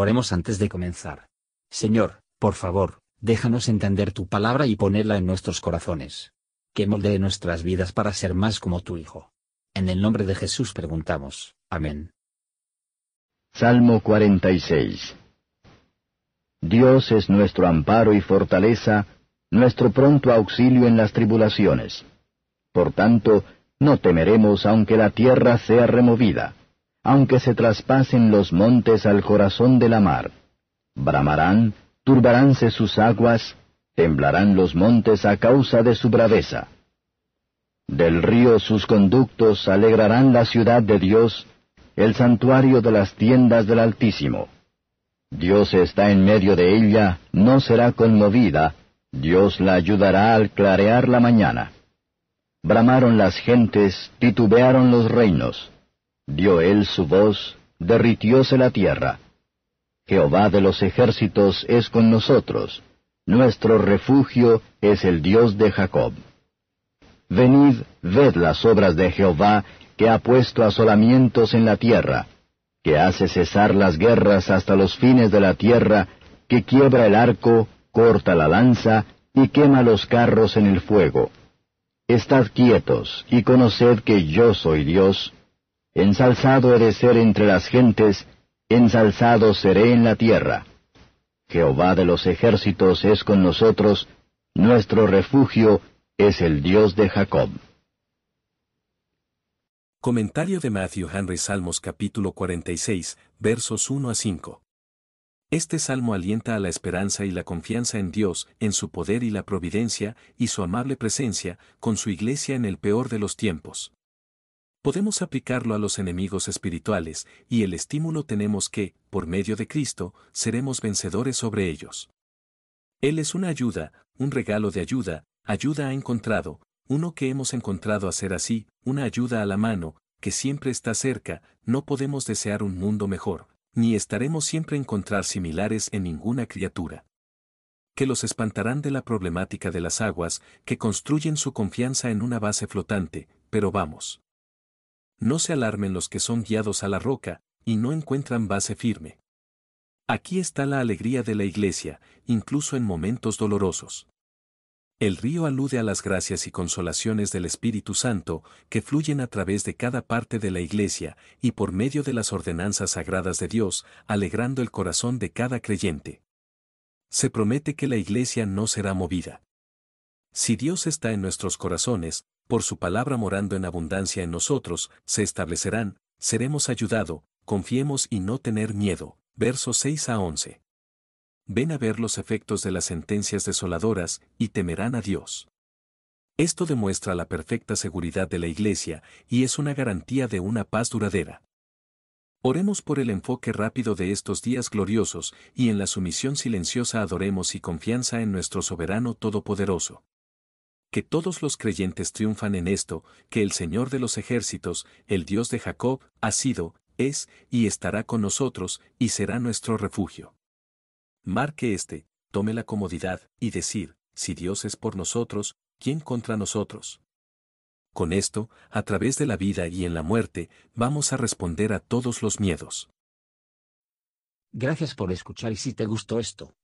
Oremos antes de comenzar. Señor, por favor, déjanos entender tu palabra y ponerla en nuestros corazones. Que moldee nuestras vidas para ser más como tu Hijo. En el nombre de Jesús preguntamos. Amén. Salmo 46 Dios es nuestro amparo y fortaleza, nuestro pronto auxilio en las tribulaciones. Por tanto, no temeremos aunque la tierra sea removida, aunque se traspasen los montes al corazón de la mar. Bramarán, turbaránse sus aguas, temblarán los montes a causa de su braveza. Del río sus conductos alegrarán la ciudad de Dios, el santuario de las tiendas del Altísimo. Dios está en medio de ella, no será conmovida, Dios la ayudará al clarear la mañana. Bramaron las gentes, titubearon los reinos. Dio él su voz, derritióse la tierra. Jehová de los ejércitos es con nosotros. Nuestro refugio es el Dios de Jacob. Venid, ved las obras de Jehová, que ha puesto asolamientos en la tierra, que hace cesar las guerras hasta los fines de la tierra, que quiebra el arco, corta la lanza, y quema los carros en el fuego Estad quietos, y conoced que yo soy Dios. Ensalzado he de ser entre las gentes, ensalzado seré en la tierra. Jehová de los ejércitos es con nosotros, nuestro refugio es el Dios de Jacob. Comentario de Matthew Henry Salmos capítulo 46, versos 1 a 5. Este salmo alienta a la esperanza y la confianza en Dios, en su poder y la providencia, y su amable presencia, con su iglesia en el peor de los tiempos. Podemos aplicarlo a los enemigos espirituales, y el estímulo tenemos que, por medio de Cristo, seremos vencedores sobre ellos. Él es una ayuda, un regalo de ayuda, ayuda ha encontrado, uno que hemos encontrado a ser así, una ayuda a la mano, que siempre está cerca, no podemos desear un mundo mejor ni estaremos siempre encontrar similares en ninguna criatura. Que los espantarán de la problemática de las aguas, que construyen su confianza en una base flotante, pero vamos. No se alarmen los que son guiados a la roca, y no encuentran base firme. Aquí está la alegría de la iglesia, incluso en momentos dolorosos. El río alude a las gracias y consolaciones del Espíritu Santo que fluyen a través de cada parte de la Iglesia y por medio de las ordenanzas sagradas de Dios, alegrando el corazón de cada creyente. Se promete que la Iglesia no será movida. Si Dios está en nuestros corazones, por su palabra morando en abundancia en nosotros, se establecerán, seremos ayudado, confiemos y no tener miedo. Versos 6 a 11 ven a ver los efectos de las sentencias desoladoras y temerán a Dios. Esto demuestra la perfecta seguridad de la Iglesia y es una garantía de una paz duradera. Oremos por el enfoque rápido de estos días gloriosos y en la sumisión silenciosa adoremos y confianza en nuestro soberano todopoderoso. Que todos los creyentes triunfan en esto, que el Señor de los ejércitos, el Dios de Jacob, ha sido, es y estará con nosotros y será nuestro refugio. Marque este, tome la comodidad, y decir, si Dios es por nosotros, ¿quién contra nosotros? Con esto, a través de la vida y en la muerte, vamos a responder a todos los miedos. Gracias por escuchar y si te gustó esto,